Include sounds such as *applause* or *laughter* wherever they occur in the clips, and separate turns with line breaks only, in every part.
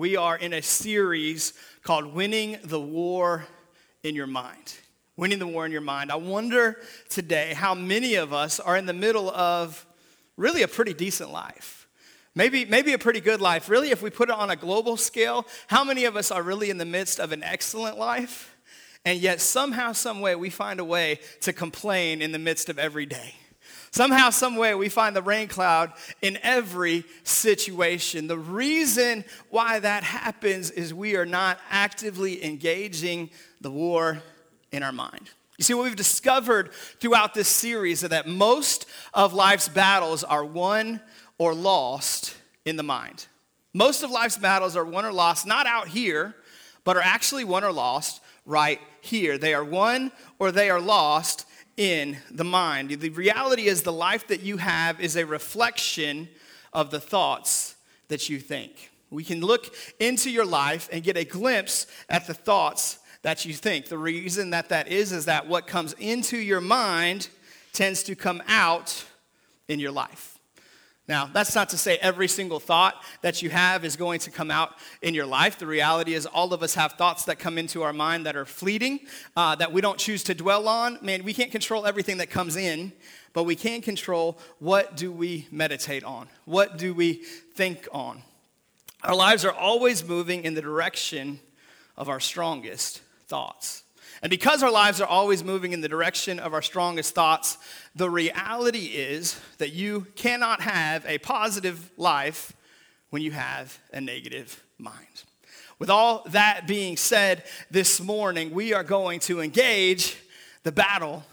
we are in a series called Winning the War in Your Mind. Winning the War in Your Mind. I wonder today how many of us are in the middle of really a pretty decent life. Maybe, maybe a pretty good life. Really, if we put it on a global scale, how many of us are really in the midst of an excellent life? And yet, somehow, some way, we find a way to complain in the midst of every day. Somehow, some way, we find the rain cloud in every situation. The reason why that happens is we are not actively engaging the war in our mind. You see, what we've discovered throughout this series is that most of life's battles are won or lost in the mind. Most of life's battles are won or lost, not out here, but are actually won or lost right here. They are won or they are lost in the mind. The reality is, the life that you have is a reflection of the thoughts that you think. We can look into your life and get a glimpse at the thoughts that you think. The reason that that is is that what comes into your mind tends to come out in your life. Now, that's not to say every single thought that you have is going to come out in your life. The reality is, all of us have thoughts that come into our mind that are fleeting, uh, that we don't choose to dwell on. Man, we can't control everything that comes in, but we can control what do we meditate on? What do we think on? Our lives are always moving in the direction of our strongest thoughts. And because our lives are always moving in the direction of our strongest thoughts, the reality is that you cannot have a positive life when you have a negative mind. With all that being said, this morning we are going to engage the battle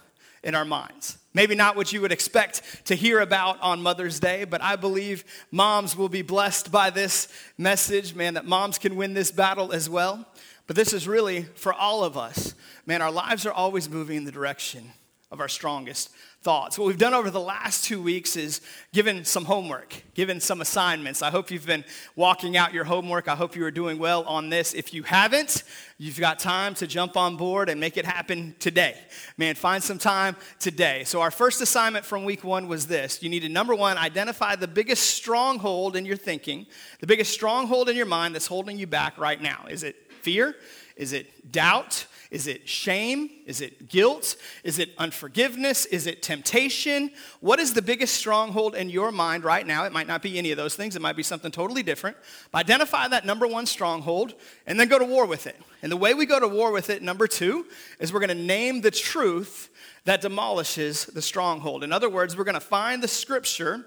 in our minds. Maybe not what you would expect to hear about on Mother's Day, but I believe moms will be blessed by this message, man, that moms can win this battle as well. But this is really for all of us. Man, our lives are always moving in the direction of our strongest thoughts. What we've done over the last two weeks is given some homework, given some assignments. I hope you've been walking out your homework. I hope you are doing well on this. If you haven't, you've got time to jump on board and make it happen today. Man, find some time today. So, our first assignment from week one was this you need to, number one, identify the biggest stronghold in your thinking, the biggest stronghold in your mind that's holding you back right now. Is it fear? Is it doubt? Is it shame? Is it guilt? Is it unforgiveness? Is it temptation? What is the biggest stronghold in your mind right now? It might not be any of those things, it might be something totally different. But identify that number one stronghold and then go to war with it. And the way we go to war with it, number two, is we're going to name the truth that demolishes the stronghold. In other words, we're going to find the scripture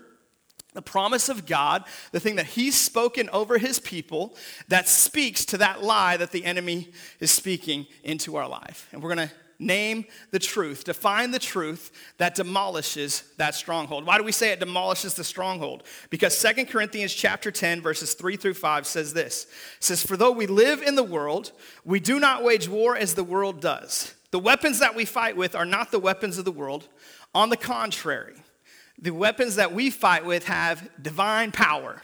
the promise of God, the thing that He's spoken over His people that speaks to that lie that the enemy is speaking into our life. And we're going to name the truth, define the truth that demolishes that stronghold. Why do we say it demolishes the stronghold? Because Second Corinthians chapter 10 verses 3 through 5 says this. It says for though we live in the world, we do not wage war as the world does. The weapons that we fight with are not the weapons of the world. On the contrary, the weapons that we fight with have divine power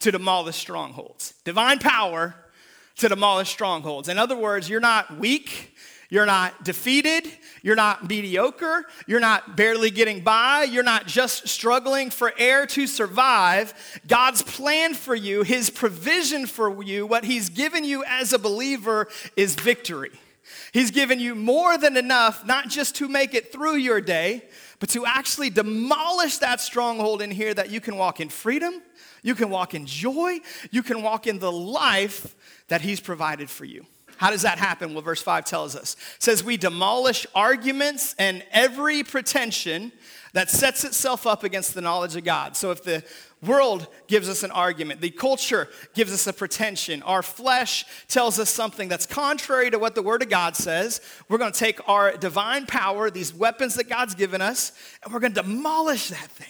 to demolish strongholds. Divine power to demolish strongholds. In other words, you're not weak, you're not defeated, you're not mediocre, you're not barely getting by, you're not just struggling for air to survive. God's plan for you, His provision for you, what He's given you as a believer is victory. He's given you more than enough, not just to make it through your day, but to actually demolish that stronghold in here that you can walk in freedom, you can walk in joy, you can walk in the life that He's provided for you. How does that happen? Well, verse 5 tells us. It says, We demolish arguments and every pretension that sets itself up against the knowledge of God. So if the world gives us an argument, the culture gives us a pretension, our flesh tells us something that's contrary to what the Word of God says, we're going to take our divine power, these weapons that God's given us, and we're going to demolish that thing.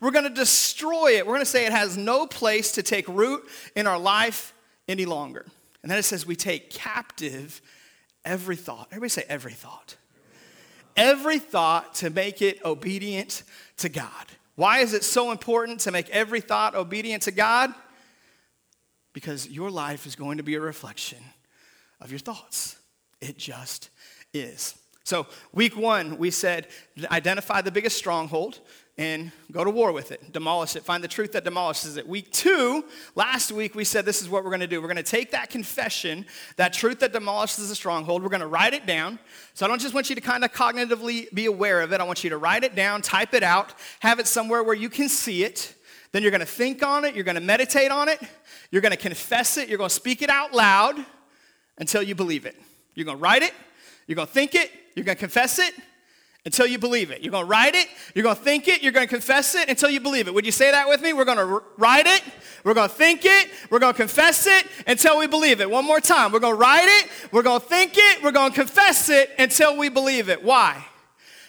We're going to destroy it. We're going to say it has no place to take root in our life any longer. And then it says we take captive every thought. Everybody say every thought every thought to make it obedient to God. Why is it so important to make every thought obedient to God? Because your life is going to be a reflection of your thoughts. It just is. So, week one, we said identify the biggest stronghold. And go to war with it, demolish it, find the truth that demolishes it. Week two, last week we said this is what we're gonna do. We're gonna take that confession, that truth that demolishes the stronghold, we're gonna write it down. So I don't just want you to kind of cognitively be aware of it, I want you to write it down, type it out, have it somewhere where you can see it. Then you're gonna think on it, you're gonna meditate on it, you're gonna confess it, you're gonna speak it out loud until you believe it. You're gonna write it, you're gonna think it, you're gonna confess it, until you believe it. You're going to write it, you're going to think it, you're going to confess it until you believe it. Would you say that with me? We're going to write it, we're going to think it, we're going to confess it until we believe it. One more time. We're going to write it, we're going to think it, we're going to confess it until we believe it. Why?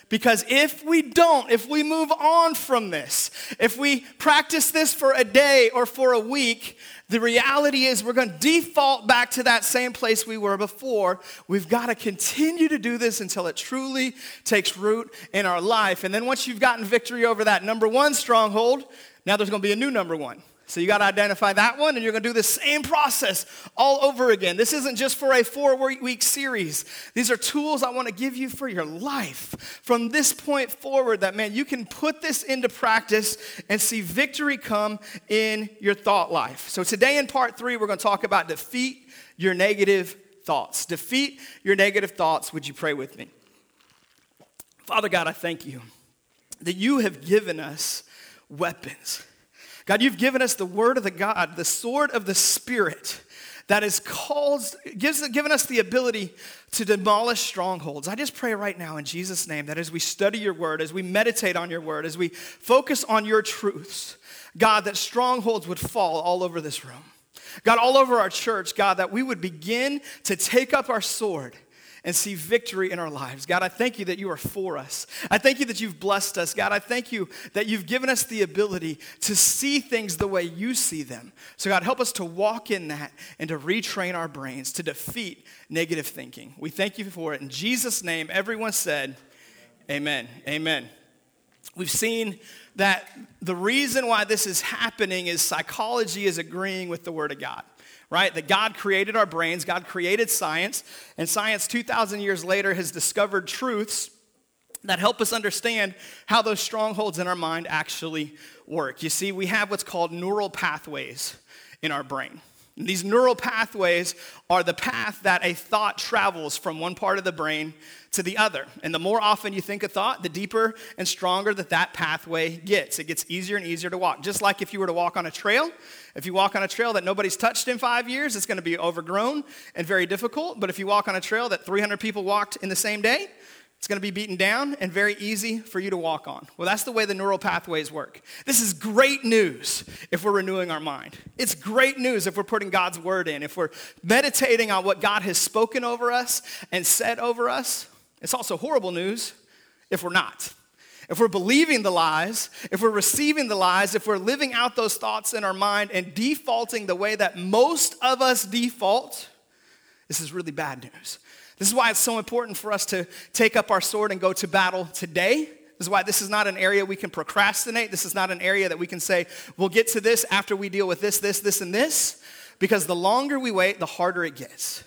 Because if we don't, if we move on from this, if we practice this for a day or for a week, the reality is we're going to default back to that same place we were before. We've got to continue to do this until it truly takes root in our life. And then once you've gotten victory over that number one stronghold, now there's going to be a new number one. So you got to identify that one, and you're going to do the same process all over again. This isn't just for a four week series. These are tools I want to give you for your life. From this point forward, that man, you can put this into practice and see victory come in your thought life. So today in part three, we're going to talk about defeat your negative thoughts. Defeat your negative thoughts. Would you pray with me? Father God, I thank you that you have given us weapons God, you've given us the word of the God, the sword of the Spirit that is caused, gives, given us the ability to demolish strongholds. I just pray right now in Jesus' name that as we study your word, as we meditate on your word, as we focus on your truths, God, that strongholds would fall all over this room. God, all over our church, God, that we would begin to take up our sword and see victory in our lives. God, I thank you that you are for us. I thank you that you've blessed us. God, I thank you that you've given us the ability to see things the way you see them. So, God, help us to walk in that and to retrain our brains to defeat negative thinking. We thank you for it. In Jesus' name, everyone said, Amen. Amen. We've seen that the reason why this is happening is psychology is agreeing with the Word of God right? That God created our brains, God created science, and science 2,000 years later has discovered truths that help us understand how those strongholds in our mind actually work. You see, we have what's called neural pathways in our brain. And these neural pathways are the path that a thought travels from one part of the brain to the other. And the more often you think a thought, the deeper and stronger that that pathway gets. It gets easier and easier to walk. Just like if you were to walk on a trail, if you walk on a trail that nobody's touched in five years, it's going to be overgrown and very difficult. But if you walk on a trail that 300 people walked in the same day, it's going to be beaten down and very easy for you to walk on. Well, that's the way the neural pathways work. This is great news if we're renewing our mind. It's great news if we're putting God's word in, if we're meditating on what God has spoken over us and said over us. It's also horrible news if we're not. If we're believing the lies, if we're receiving the lies, if we're living out those thoughts in our mind and defaulting the way that most of us default, this is really bad news. This is why it's so important for us to take up our sword and go to battle today. This is why this is not an area we can procrastinate. This is not an area that we can say, we'll get to this after we deal with this, this, this, and this. Because the longer we wait, the harder it gets.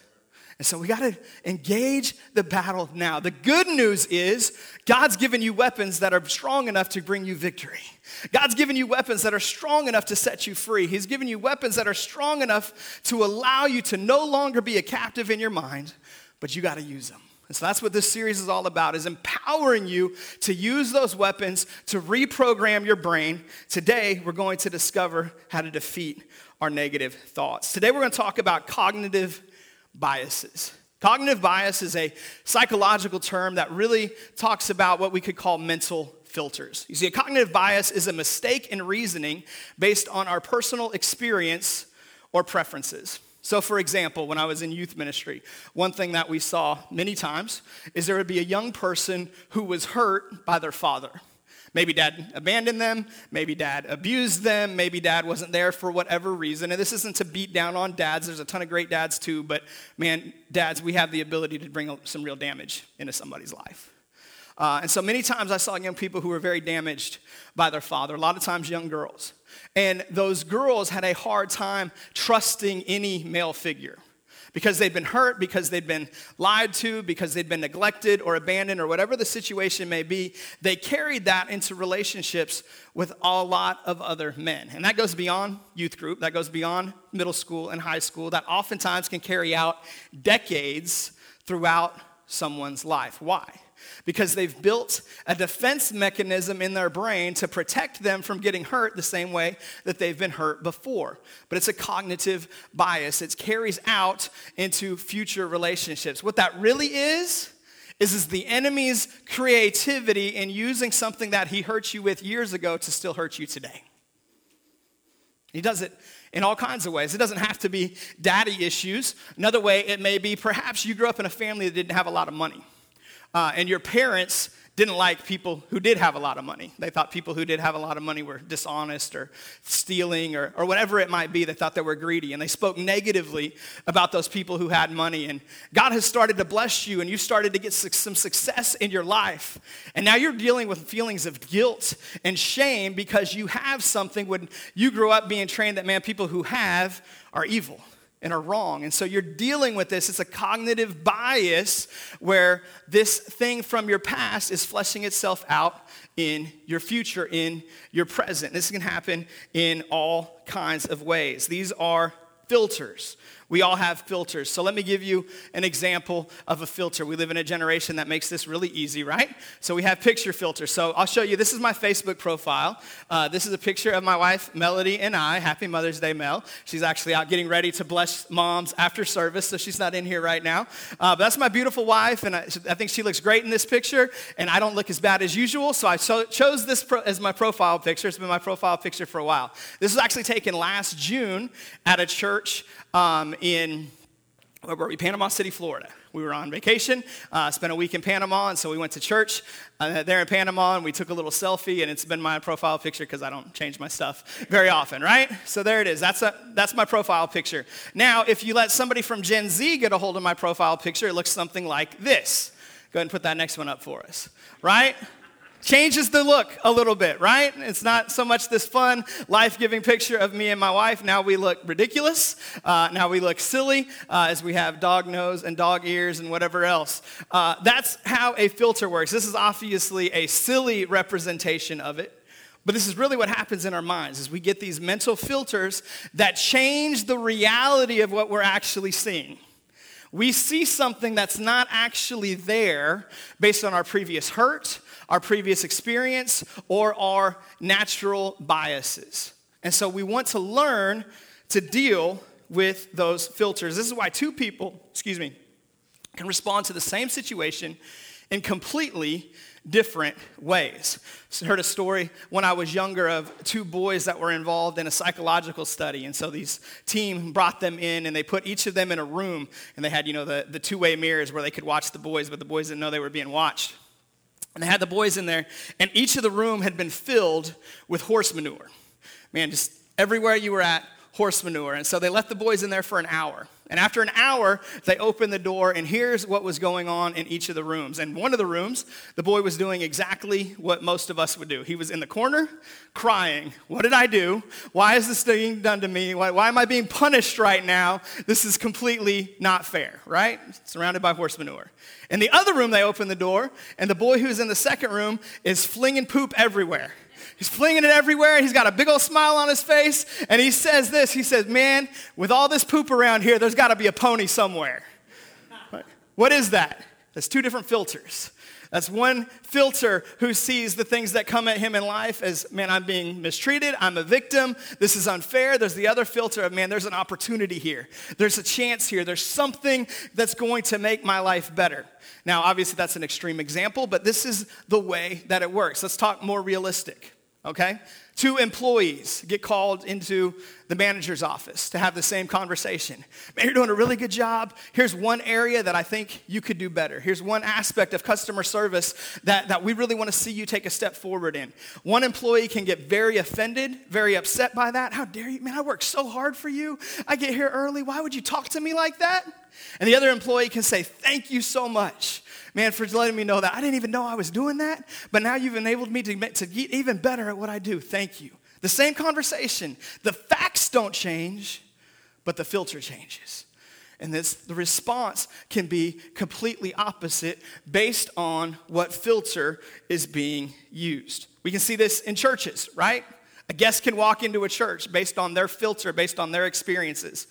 And so we got to engage the battle now. The good news is God's given you weapons that are strong enough to bring you victory. God's given you weapons that are strong enough to set you free. He's given you weapons that are strong enough to allow you to no longer be a captive in your mind, but you got to use them. And so that's what this series is all about is empowering you to use those weapons to reprogram your brain. Today we're going to discover how to defeat our negative thoughts. Today we're going to talk about cognitive biases. Cognitive bias is a psychological term that really talks about what we could call mental filters. You see, a cognitive bias is a mistake in reasoning based on our personal experience or preferences. So, for example, when I was in youth ministry, one thing that we saw many times is there would be a young person who was hurt by their father. Maybe dad abandoned them, maybe dad abused them, maybe dad wasn't there for whatever reason. And this isn't to beat down on dads, there's a ton of great dads too, but man, dads, we have the ability to bring some real damage into somebody's life. Uh, and so many times I saw young people who were very damaged by their father, a lot of times young girls. And those girls had a hard time trusting any male figure. Because they've been hurt, because they've been lied to, because they've been neglected or abandoned, or whatever the situation may be, they carried that into relationships with a lot of other men. And that goes beyond youth group, that goes beyond middle school and high school, that oftentimes can carry out decades throughout someone's life. Why? Because they've built a defense mechanism in their brain to protect them from getting hurt the same way that they've been hurt before. But it's a cognitive bias, it carries out into future relationships. What that really is, is, is the enemy's creativity in using something that he hurt you with years ago to still hurt you today. He does it in all kinds of ways. It doesn't have to be daddy issues. Another way, it may be perhaps you grew up in a family that didn't have a lot of money uh, and your parents didn't like people who did have a lot of money. They thought people who did have a lot of money were dishonest or stealing or, or whatever it might be. They thought they were greedy. And they spoke negatively about those people who had money. And God has started to bless you and you started to get some success in your life. And now you're dealing with feelings of guilt and shame because you have something when you grew up being trained that, man, people who have are evil and are wrong. And so you're dealing with this. It's a cognitive bias where this thing from your past is fleshing itself out in your future, in your present. This can happen in all kinds of ways. These are filters. We all have filters. So let me give you an example of a filter. We live in a generation that makes this really easy, right? So we have picture filters. So I'll show you. This is my Facebook profile. Uh, this is a picture of my wife, Melody, and I. Happy Mother's Day, Mel. She's actually out getting ready to bless moms after service, so she's not in here right now. Uh, but that's my beautiful wife, and I, I, think she looks great in this picture, and I don't look as bad as usual, so I chose this pro- as my profile picture. It's been my profile picture for a while. This was actually taken last June at a church um, in where were we? Panama City, Florida. We were on vacation, uh, spent a week in Panama, and so we went to church uh, there in Panama, and we took a little selfie, and it's been my profile picture because I don't change my stuff very often, right? So there it is. That's, a, that's my profile picture. Now, if you let somebody from Gen Z get a hold of my profile picture, it looks something like this. Go ahead and put that next one up for us, right? Changes the look a little bit, right? It's not so much this fun, life giving picture of me and my wife. Now we look ridiculous. Uh, now we look silly uh, as we have dog nose and dog ears and whatever else. Uh, that's how a filter works. This is obviously a silly representation of it. But this is really what happens in our minds is we get these mental filters that change the reality of what we're actually seeing. We see something that's not actually there based on our previous hurt, our previous experience, or our natural biases. And so we want to learn to deal with those filters. This is why two people, excuse me, can respond to the same situation in completely different ways. I heard a story when I was younger of two boys that were involved in a psychological study. And so these team brought them in and they put each of them in a room and they had, you know, the, the two-way mirrors where they could watch the boys, but the boys didn't know they were being watched. And they had the boys in there, and each of the room had been filled with horse manure. Man, just everywhere you were at, horse manure. And so they left the boys in there for an hour. And after an hour, they opened the door, and here's what was going on in each of the rooms. And one of the rooms, the boy was doing exactly what most of us would do. He was in the corner crying, What did I do? Why is this being done to me? Why, why am I being punished right now? This is completely not fair, right? Surrounded by horse manure. In the other room, they opened the door, and the boy who's in the second room is flinging poop everywhere. He's flinging it everywhere. He's got a big old smile on his face. And he says this He says, Man, with all this poop around here, there's got to be a pony somewhere. what is that? That's two different filters. That's one filter who sees the things that come at him in life as, man, I'm being mistreated, I'm a victim, this is unfair. There's the other filter of, man, there's an opportunity here, there's a chance here, there's something that's going to make my life better. Now, obviously, that's an extreme example, but this is the way that it works. Let's talk more realistic okay? Two employees get called into the manager's office to have the same conversation. Man, you're doing a really good job. Here's one area that I think you could do better. Here's one aspect of customer service that, that we really want to see you take a step forward in. One employee can get very offended, very upset by that. How dare you? Man, I work so hard for you. I get here early. Why would you talk to me like that? And the other employee can say, Thank you so much man, for letting me know that. I didn't even know I was doing that, but now you've enabled me to, to get even better at what I do. Thank you. The same conversation. The facts don't change, but the filter changes. And this, the response can be completely opposite based on what filter is being used. We can see this in churches, right? A guest can walk into a church based on their filter, based on their experiences.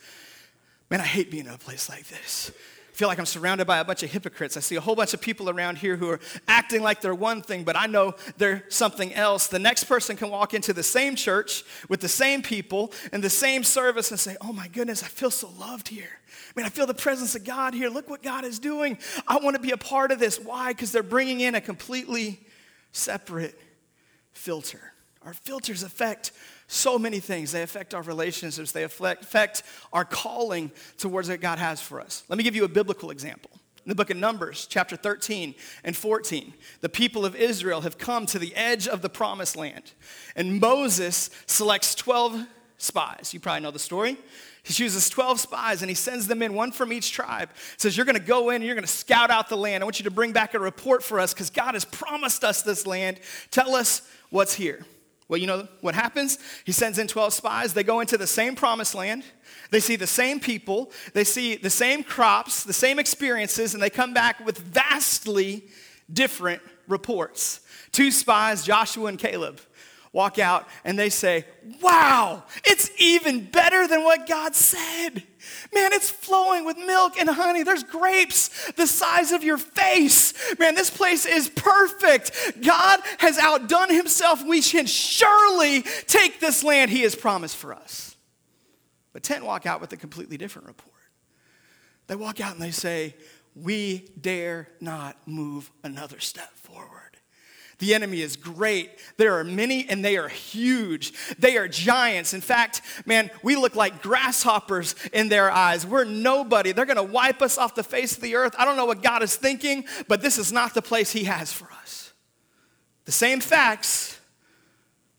Man, I hate being in a place like this feel like I'm surrounded by a bunch of hypocrites. I see a whole bunch of people around here who are acting like they're one thing, but I know they're something else. The next person can walk into the same church with the same people and the same service and say, Oh my goodness, I feel so loved here. I mean, I feel the presence of God here. Look what God is doing. I want to be a part of this. Why? Because they're bringing in a completely separate filter. Our filters affect so many things. They affect our relationships, they affect our calling towards what God has for us. Let me give you a biblical example. In the book of Numbers, chapter 13 and 14, the people of Israel have come to the edge of the promised land. And Moses selects 12 spies. You probably know the story. He chooses 12 spies and he sends them in, one from each tribe. Says, You're going to go in and you're going to scout out the land. I want you to bring back a report for us because God has promised us this land. Tell us what's here. Well, you know what happens? He sends in 12 spies. They go into the same promised land. They see the same people. They see the same crops, the same experiences, and they come back with vastly different reports. Two spies, Joshua and Caleb, walk out and they say, Wow, it's even better than what God said. Man, it's flowing with milk and honey. There's grapes the size of your face. Man, this place is perfect. God has outdone himself. We can surely take this land he has promised for us. But 10 walk out with a completely different report. They walk out and they say, We dare not move another step forward. The enemy is great. There are many and they are huge. They are giants. In fact, man, we look like grasshoppers in their eyes. We're nobody. They're going to wipe us off the face of the earth. I don't know what God is thinking, but this is not the place He has for us. The same facts,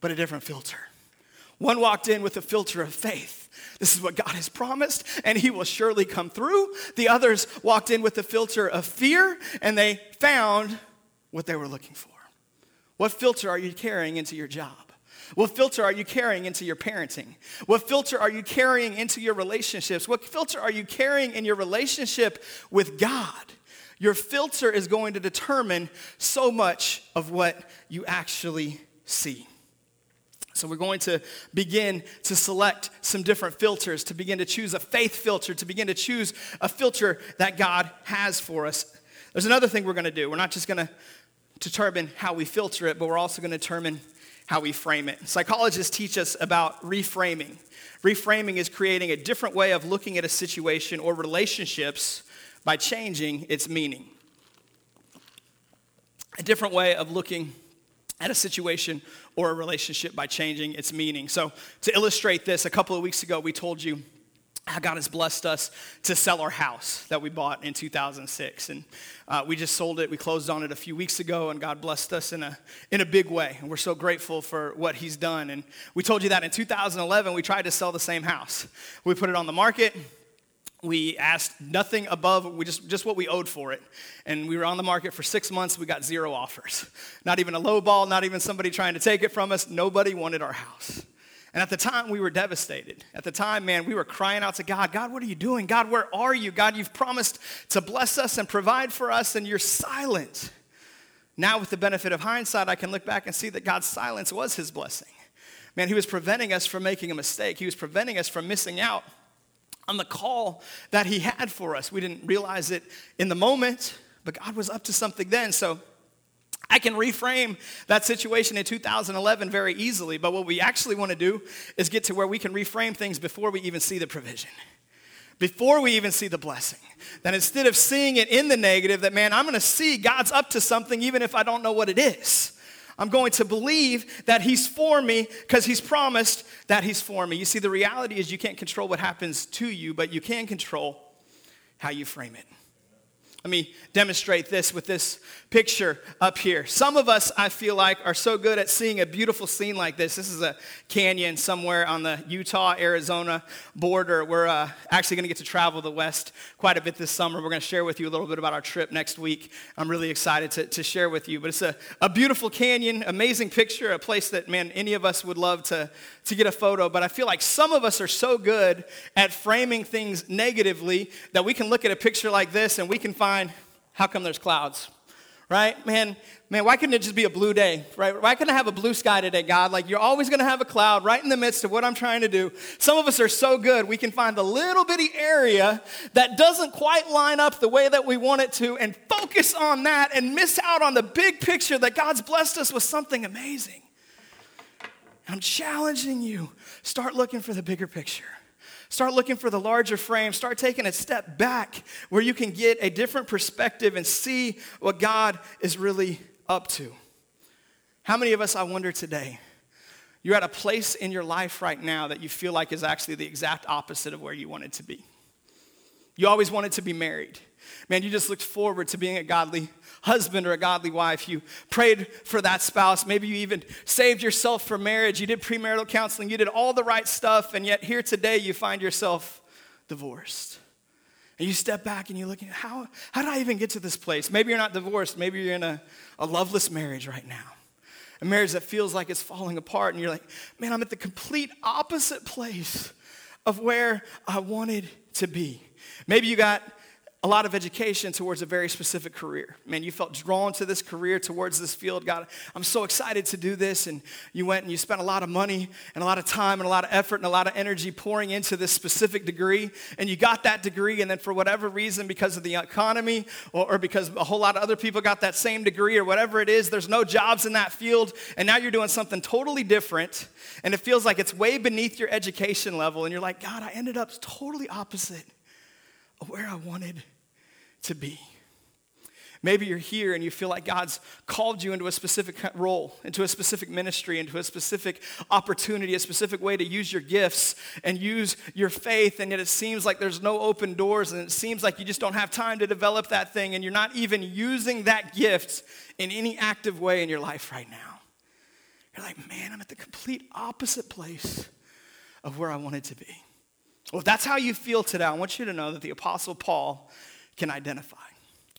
but a different filter. One walked in with a filter of faith. This is what God has promised, and He will surely come through. The others walked in with the filter of fear, and they found what they were looking for. What filter are you carrying into your job? What filter are you carrying into your parenting? What filter are you carrying into your relationships? What filter are you carrying in your relationship with God? Your filter is going to determine so much of what you actually see. So, we're going to begin to select some different filters, to begin to choose a faith filter, to begin to choose a filter that God has for us. There's another thing we're going to do. We're not just going to determine how we filter it, but we're also going to determine how we frame it. Psychologists teach us about reframing. Reframing is creating a different way of looking at a situation or relationships by changing its meaning. A different way of looking at a situation or a relationship by changing its meaning. So, to illustrate this, a couple of weeks ago, we told you how God has blessed us to sell our house that we bought in 2006. And uh, we just sold it. We closed on it a few weeks ago, and God blessed us in a, in a big way. And we're so grateful for what He's done. And we told you that in 2011, we tried to sell the same house. We put it on the market. We asked nothing above we just, just what we owed for it. And we were on the market for six months. We got zero offers. Not even a low ball, not even somebody trying to take it from us. Nobody wanted our house. And at the time, we were devastated. At the time, man, we were crying out to God God, what are you doing? God, where are you? God, you've promised to bless us and provide for us, and you're silent. Now, with the benefit of hindsight, I can look back and see that God's silence was his blessing. Man, he was preventing us from making a mistake, he was preventing us from missing out on the call that he had for us. We didn't realize it in the moment, but God was up to something then. So, I can reframe that situation in 2011 very easily, but what we actually want to do is get to where we can reframe things before we even see the provision, before we even see the blessing. That instead of seeing it in the negative, that man, I'm going to see God's up to something even if I don't know what it is. I'm going to believe that He's for me because He's promised that He's for me. You see, the reality is you can't control what happens to you, but you can control how you frame it. Let me demonstrate this with this picture up here. Some of us, I feel like, are so good at seeing a beautiful scene like this. This is a canyon somewhere on the Utah Arizona border. We're uh, actually going to get to travel the West quite a bit this summer. We're going to share with you a little bit about our trip next week. I'm really excited to, to share with you. But it's a, a beautiful canyon, amazing picture, a place that, man, any of us would love to, to get a photo. But I feel like some of us are so good at framing things negatively that we can look at a picture like this and we can find how come there's clouds? Right? Man, man, why couldn't it just be a blue day? Right? Why couldn't I have a blue sky today, God? Like you're always gonna have a cloud right in the midst of what I'm trying to do. Some of us are so good, we can find the little bitty area that doesn't quite line up the way that we want it to and focus on that and miss out on the big picture that God's blessed us with something amazing. I'm challenging you. Start looking for the bigger picture. Start looking for the larger frame. Start taking a step back where you can get a different perspective and see what God is really up to. How many of us, I wonder today, you're at a place in your life right now that you feel like is actually the exact opposite of where you wanted to be? You always wanted to be married. Man, you just looked forward to being a godly husband or a godly wife. You prayed for that spouse. Maybe you even saved yourself for marriage. You did premarital counseling. You did all the right stuff. And yet, here today, you find yourself divorced. And you step back and you look at how, how did I even get to this place? Maybe you're not divorced. Maybe you're in a, a loveless marriage right now. A marriage that feels like it's falling apart. And you're like, man, I'm at the complete opposite place of where I wanted to be. Maybe you got a lot of education towards a very specific career. Man, you felt drawn to this career, towards this field. God, I'm so excited to do this. And you went and you spent a lot of money and a lot of time and a lot of effort and a lot of energy pouring into this specific degree. And you got that degree, and then for whatever reason, because of the economy or, or because a whole lot of other people got that same degree or whatever it is, there's no jobs in that field. And now you're doing something totally different. And it feels like it's way beneath your education level. And you're like, God, I ended up totally opposite where I wanted to be. Maybe you're here and you feel like God's called you into a specific role, into a specific ministry, into a specific opportunity, a specific way to use your gifts and use your faith, and yet it seems like there's no open doors and it seems like you just don't have time to develop that thing and you're not even using that gift in any active way in your life right now. You're like, man, I'm at the complete opposite place of where I wanted to be. Well, if that's how you feel today, I want you to know that the Apostle Paul can identify.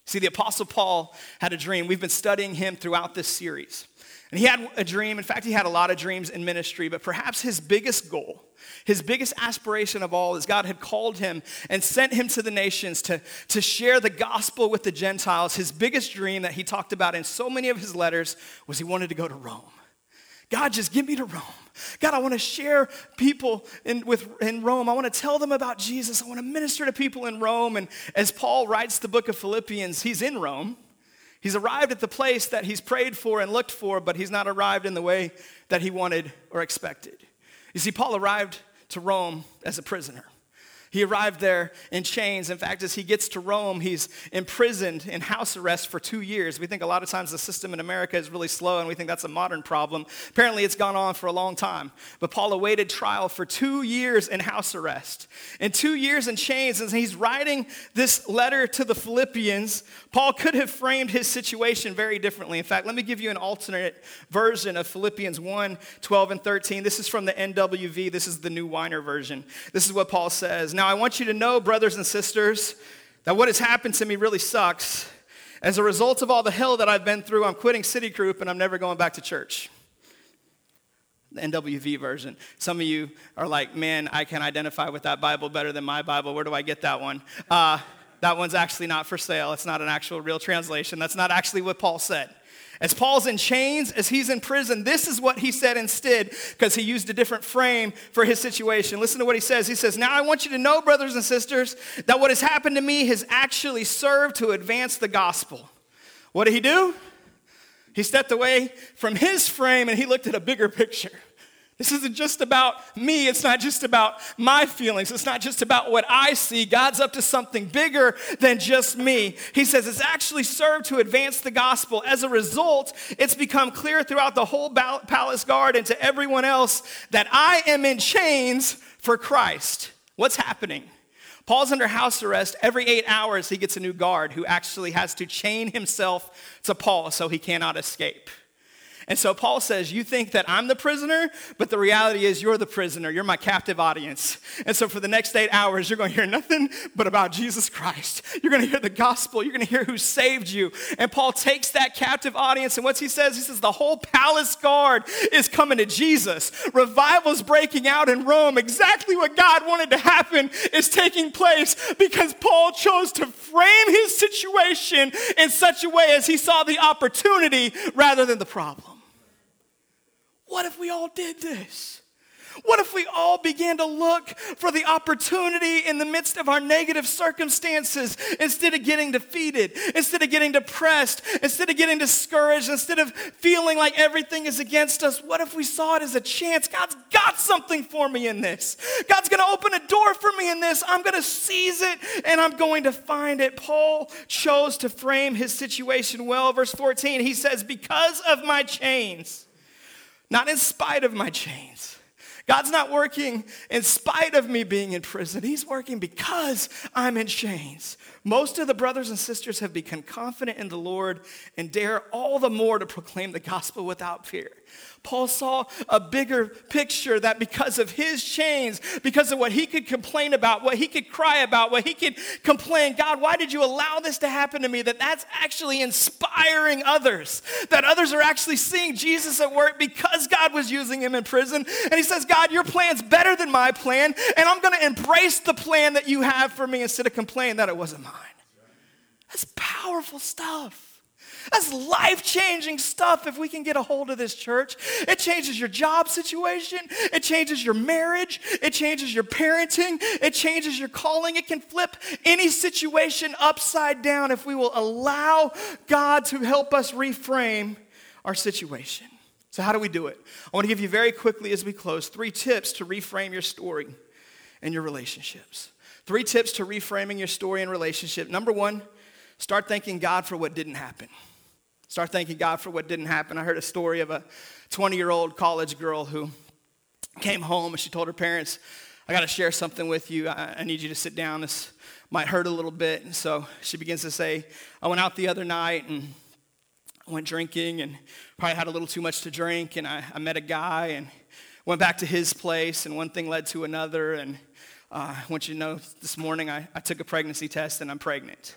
See, the Apostle Paul had a dream. We've been studying him throughout this series. And he had a dream. In fact, he had a lot of dreams in ministry, but perhaps his biggest goal, his biggest aspiration of all, is God had called him and sent him to the nations to, to share the gospel with the Gentiles. His biggest dream that he talked about in so many of his letters was he wanted to go to Rome. God, just get me to Rome. God, I want to share people in, with, in Rome. I want to tell them about Jesus. I want to minister to people in Rome. And as Paul writes the book of Philippians, he's in Rome. He's arrived at the place that he's prayed for and looked for, but he's not arrived in the way that he wanted or expected. You see, Paul arrived to Rome as a prisoner. He arrived there in chains. In fact, as he gets to Rome, he's imprisoned in house arrest for two years. We think a lot of times the system in America is really slow, and we think that's a modern problem. Apparently, it's gone on for a long time. But Paul awaited trial for two years in house arrest, and two years in chains. And he's writing this letter to the Philippians. Paul could have framed his situation very differently. In fact, let me give you an alternate version of Philippians 1 12 and 13. This is from the NWV, this is the New Whiner version. This is what Paul says. Now, I want you to know, brothers and sisters, that what has happened to me really sucks. As a result of all the hell that I've been through, I'm quitting City Group and I'm never going back to church. The NWV version. Some of you are like, man, I can identify with that Bible better than my Bible. Where do I get that one? Uh, that one's actually not for sale. It's not an actual real translation. That's not actually what Paul said. As Paul's in chains, as he's in prison, this is what he said instead, because he used a different frame for his situation. Listen to what he says. He says, Now I want you to know, brothers and sisters, that what has happened to me has actually served to advance the gospel. What did he do? He stepped away from his frame and he looked at a bigger picture. This isn't just about me. It's not just about my feelings. It's not just about what I see. God's up to something bigger than just me. He says it's actually served to advance the gospel. As a result, it's become clear throughout the whole palace guard and to everyone else that I am in chains for Christ. What's happening? Paul's under house arrest. Every eight hours, he gets a new guard who actually has to chain himself to Paul so he cannot escape. And so Paul says, You think that I'm the prisoner, but the reality is you're the prisoner. You're my captive audience. And so for the next eight hours, you're going to hear nothing but about Jesus Christ. You're going to hear the gospel. You're going to hear who saved you. And Paul takes that captive audience, and what he says, he says, The whole palace guard is coming to Jesus. Revival's breaking out in Rome. Exactly what God wanted to happen is taking place because Paul chose to frame his situation in such a way as he saw the opportunity rather than the problem. What if we all did this? What if we all began to look for the opportunity in the midst of our negative circumstances instead of getting defeated, instead of getting depressed, instead of getting discouraged, instead of feeling like everything is against us? What if we saw it as a chance? God's got something for me in this. God's going to open a door for me in this. I'm going to seize it and I'm going to find it. Paul chose to frame his situation well. Verse 14, he says, Because of my chains, not in spite of my chains. God's not working in spite of me being in prison. He's working because I'm in chains. Most of the brothers and sisters have become confident in the Lord and dare all the more to proclaim the gospel without fear. Paul saw a bigger picture that because of his chains, because of what he could complain about, what he could cry about, what he could complain, God, why did you allow this to happen to me? That that's actually inspiring others. That others are actually seeing Jesus at work because God was using him in prison. And he says, God, your plan's better than my plan, and I'm going to embrace the plan that you have for me instead of complaining that it wasn't mine. That's powerful stuff. That's life changing stuff if we can get a hold of this church. It changes your job situation, it changes your marriage, it changes your parenting, it changes your calling. It can flip any situation upside down if we will allow God to help us reframe our situation. So, how do we do it? I want to give you very quickly as we close three tips to reframe your story and your relationships. Three tips to reframing your story and relationship. Number one, start thanking God for what didn't happen. Start thanking God for what didn't happen. I heard a story of a 20 year old college girl who came home and she told her parents, I got to share something with you. I, I, need you to sit down. This might hurt a little bit. And so she begins to say, I went out the other night and went drinking and probably had a little too much to drink. And I, I met a guy and went back to his place, and one thing led to another. And uh, I want you to know this morning I, I took a pregnancy test and I'm pregnant.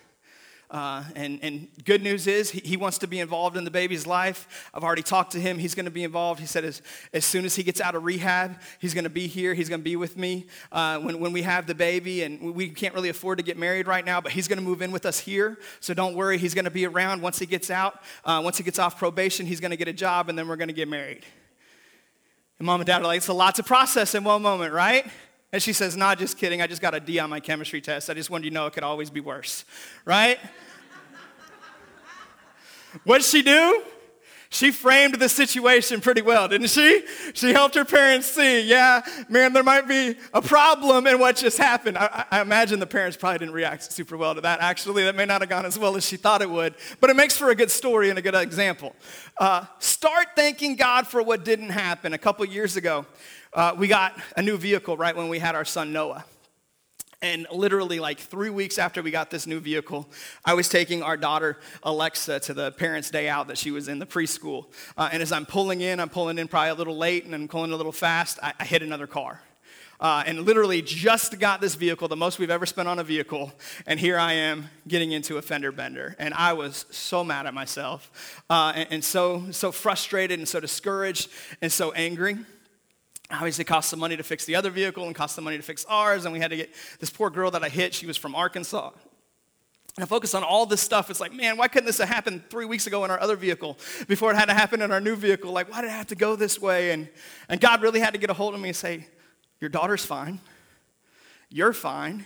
Uh, and, and good news is he, he, wants to be involved in the baby's life. I've already talked to him. He's going to be involved. He said as, as soon as he gets out of rehab, he's going to be here. He's going to be with me uh, when, when we have the baby. And we can't really afford to get married right now, but he's going to move in with us here. So don't worry. He's going to be around once he gets out. Uh, once he gets off probation, he's going to get a job, and then we're going to get married. And mom and dad are like, it's a lot to process in one moment, right? And she says, Nah, just kidding. I just got a D on my chemistry test. I just wanted you to know it could always be worse, right? *laughs* what did she do? She framed the situation pretty well, didn't she? She helped her parents see, yeah, man, there might be a problem in what just happened. I, I, imagine the parents probably didn't react super well to that. Actually, that may not have gone as well as she thought it would, but it makes for a good story and a good example. Uh, start thanking God for what didn't happen. A couple years ago, uh, we got a new vehicle right when we had our son Noah. And literally, like three weeks after we got this new vehicle, I was taking our daughter Alexa to the parents' day out that she was in the preschool. Uh, and as I'm pulling in, I'm pulling in probably a little late and I'm pulling a little fast, I, I hit another car. Uh, and literally just got this vehicle, the most we've ever spent on a vehicle, and here I am getting into a fender bender. And I was so mad at myself, uh, and, and so, so frustrated, and so discouraged, and so angry. Obviously, cost some money to fix the other vehicle and cost some money to fix ours. And we had to get this poor girl that I hit, she was from Arkansas. And I focus on all this stuff. It's like, man, why couldn't this have happened three weeks ago in our other vehicle before it had to happen in our new vehicle? Like, why did it have to go this way? And, and God really had to get a hold of me and say, Your daughter's fine. You're fine.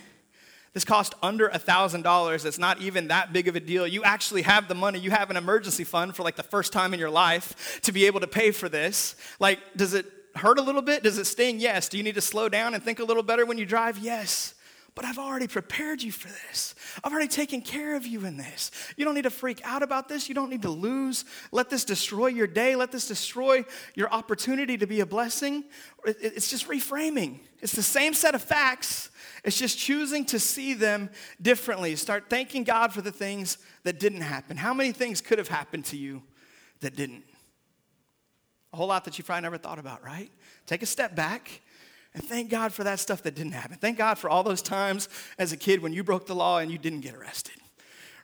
This cost under a $1,000. It's not even that big of a deal. You actually have the money. You have an emergency fund for like the first time in your life to be able to pay for this. Like, does it hurt a little bit? Does it sting? Yes. Do you need to slow down and think a little better when you drive? Yes. but I've already prepared you for this. I've already taken care of you in this. You don't need to freak out about this. You don't need to lose. Let this destroy your day. Let this destroy your opportunity to be a blessing. It's just reframing. It's the same set of facts. It's just choosing to see them differently. Start thanking God for the things that didn't happen. How many things could have happened to you that didn't? A whole lot that you probably never thought about, right? Take a step back and thank God for that stuff that didn't happen. Thank God for all those times as a kid when you broke the law and you didn't get arrested,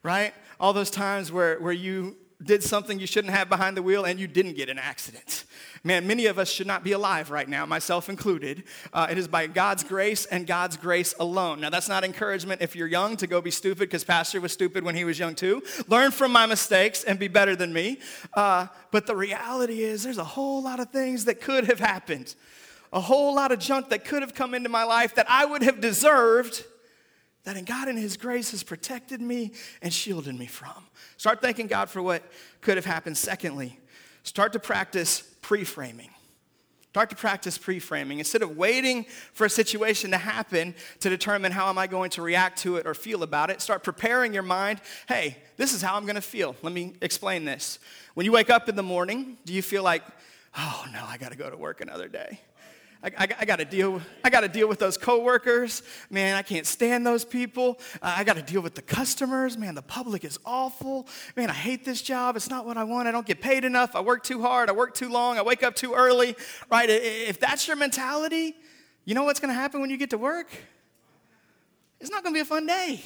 right? All those times where, where you did something you shouldn't have behind the wheel and you didn't get an accident. Man, many of us should not be alive right now, myself included. Uh, it is by God's grace and God's grace alone. Now, that's not encouragement if you're young to go be stupid because Pastor was stupid when he was young too. Learn from my mistakes and be better than me. Uh, but the reality is, there's a whole lot of things that could have happened a whole lot of junk that could have come into my life that I would have deserved, that in God and His grace has protected me and shielded me from. Start thanking God for what could have happened. Secondly, start to practice pre framing. Start to practice pre framing. Instead of waiting for a situation to happen to determine how am I going to react to it or feel about it, start preparing your mind. Hey, this is how I'm going to feel. Let me explain this. When you wake up in the morning, do you feel like, oh no, I got to go to work another day? I, I, I got to deal. I got to deal with those coworkers. Man, I can't stand those people. Uh, I got to deal with the customers. Man, the public is awful. Man, I hate this job. It's not what I want. I don't get paid enough. I work too hard. I work too long. I wake up too early. Right? If that's your mentality, you know what's going to happen when you get to work? It's not going to be a fun day.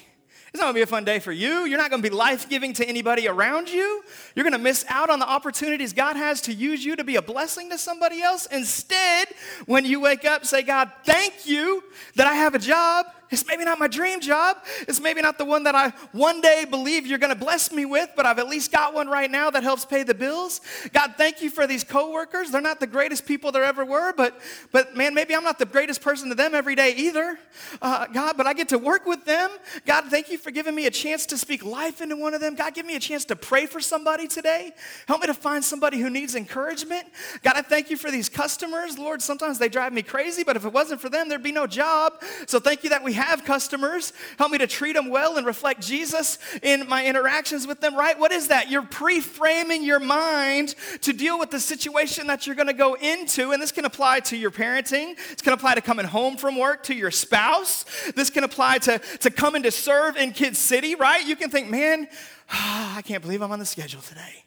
It's not gonna be a fun day for you. You're not gonna be life giving to anybody around you. You're gonna miss out on the opportunities God has to use you to be a blessing to somebody else. Instead, when you wake up, say, God, thank you that I have a job. It's maybe not my dream job. It's maybe not the one that I one day believe you're going to bless me with, but I've at least got one right now that helps pay the bills. God, thank you for these coworkers. They're not the greatest people there ever were, but but man, maybe I'm not the greatest person to them every day either. Uh, God, but I get to work with them. God, thank you for giving me a chance to speak life into one of them. God, give me a chance to pray for somebody today. Help me to find somebody who needs encouragement. God, I thank you for these customers. Lord, sometimes they drive me crazy, but if it wasn't for them, there'd be no job. So thank you that we have customers. Help me to treat them well and reflect Jesus in my interactions with them, right? What is that? You're pre framing your mind to deal with the situation that you're going to go into. And this can apply to your parenting, it's can apply to coming home from work, to your spouse. This can apply to, to coming to serve in Kids City, right? You can think, man, *sighs* I can't believe I'm on the schedule today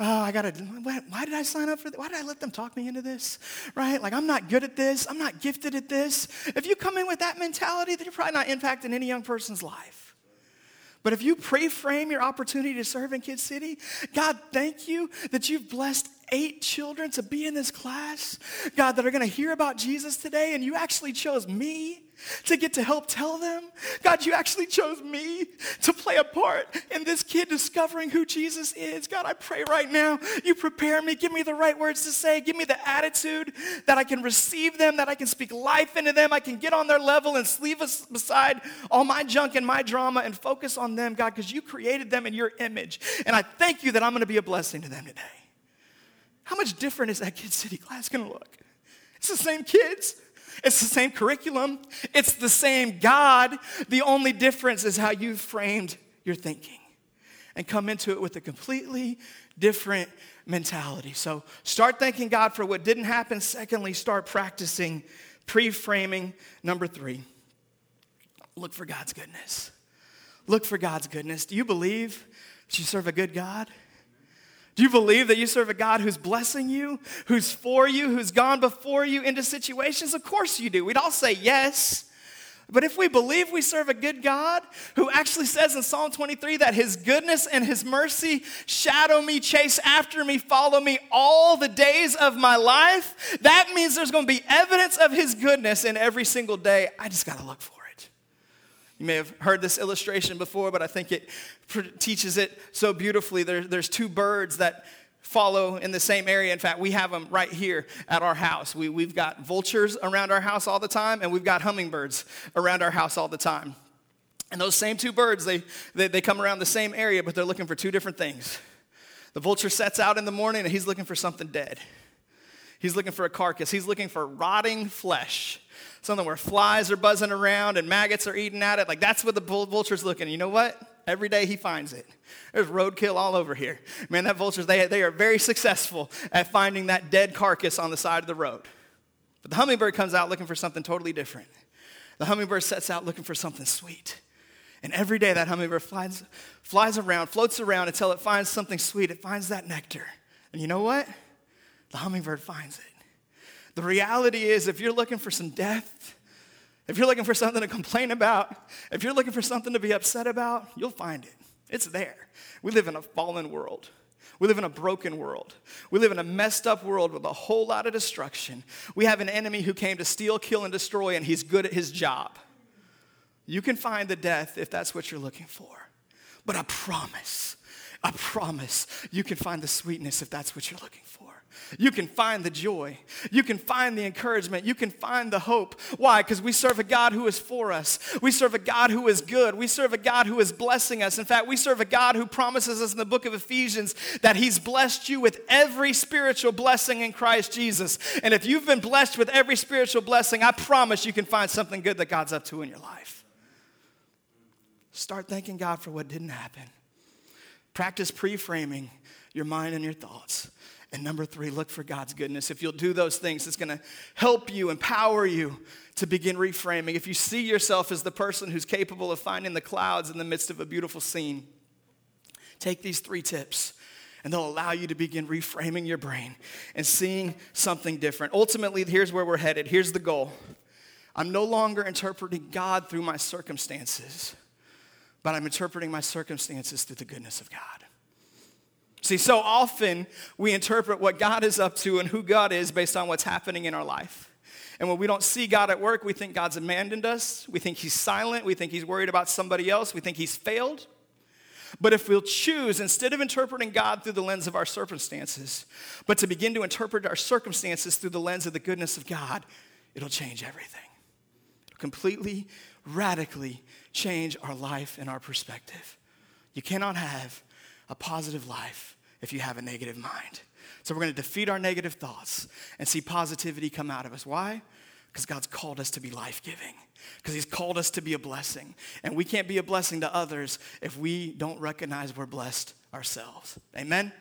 oh, I gotta, why did I sign up for this? Why did I let them talk me into this? Right? Like, I'm not good at this. I'm not gifted at this. If you come in with that mentality, then you're probably not impacting any young person's life. But if you pre frame your opportunity to serve in Kid City, God, thank you that you've blessed eight children to be in this class, God, that are gonna hear about Jesus today, and you actually chose me to get to help tell them. God, you actually chose me to play a part in this kid discovering who Jesus is. God, I pray right now, you prepare me, give me the right words to say, give me the attitude that I can receive them, that I can speak life into them, I can get on their level and leave aside all my junk and my drama and focus on them, God, because you created them in your image. And I thank you that I'm going to be a blessing to them today. How much different is that Kid City class going to look? It's the same kids. It's the same curriculum, it's the same God. The only difference is how you framed your thinking and come into it with a completely different mentality. So start thanking God for what didn't happen. Secondly, start practicing pre framing. Number three, look for God's goodness. Look for God's goodness. Do you believe that you serve a good God? Do you believe that you serve a God who's blessing you, who's for you, who's gone before you into situations? Of course you do. We'd all say yes. But if we believe we serve a good God who actually says in Psalm 23 that his goodness and his mercy shadow me, chase after me, follow me all the days of my life, that means there's going to be evidence of his goodness in every single day. I just got to look for it. You may have heard this illustration before, but I think it teaches it so beautifully. There, there's two birds that follow in the same area. In fact, we have them right here at our house. We, we've got vultures around our house all the time, and we've got hummingbirds around our house all the time. And those same two birds, they, they, they come around the same area, but they're looking for two different things. The vulture sets out in the morning and he's looking for something dead. He's looking for a carcass. He's looking for rotting flesh something where flies are buzzing around and maggots are eating at it. Like that's what the vulture's looking. You know what? Every day he finds it. There's roadkill all over here. Man, that vultures, they, they are very successful at finding that dead carcass on the side of the road. But the hummingbird comes out looking for something totally different. The hummingbird sets out looking for something sweet. And every day that hummingbird flies, flies around, floats around until it finds something sweet. It finds that nectar. And you know what? The hummingbird finds it. The reality is, if you're looking for some death, if you're looking for something to complain about, if you're looking for something to be upset about, you'll find it. It's there. We live in a fallen world. We live in a broken world. We live in a messed up world with a whole lot of destruction. We have an enemy who came to steal, kill, and destroy, and he's good at his job. You can find the death if that's what you're looking for. But I promise, I promise you can find the sweetness if that's what you're looking for. You can find the joy. You can find the encouragement. You can find the hope. Why? Because we serve a God who is for us. We serve a God who is good. We serve a God who is blessing us. In fact, we serve a God who promises us in the book of Ephesians that He's blessed you with every spiritual blessing in Christ Jesus. And if you've been blessed with every spiritual blessing, I promise you can find something good that God's up to in your life. Start thanking God for what didn't happen. Practice pre framing your mind and your thoughts. And number three, look for God's goodness. If you'll do those things, it's going to help you, empower you to begin reframing. If you see yourself as the person who's capable of finding the clouds in the midst of a beautiful scene, take these three tips and they'll allow you to begin reframing your brain and seeing something different. Ultimately, here's where we're headed. Here's the goal I'm no longer interpreting God through my circumstances, but I'm interpreting my circumstances through the goodness of God. See, so often we interpret what God is up to and who God is based on what's happening in our life. And when we don't see God at work, we think God's abandoned us. We think He's silent. We think He's worried about somebody else. We think He's failed. But if we'll choose, instead of interpreting God through the lens of our circumstances, but to begin to interpret our circumstances through the lens of the goodness of God, it'll change everything. It'll completely, radically change our life and our perspective. You cannot have a positive life if you have a negative mind. So we're going to defeat our negative thoughts and see positivity come out of us. Why? Because God's called us to be life giving, because He's called us to be a blessing. And we can't be a blessing to others if we don't recognize we're blessed ourselves. Amen?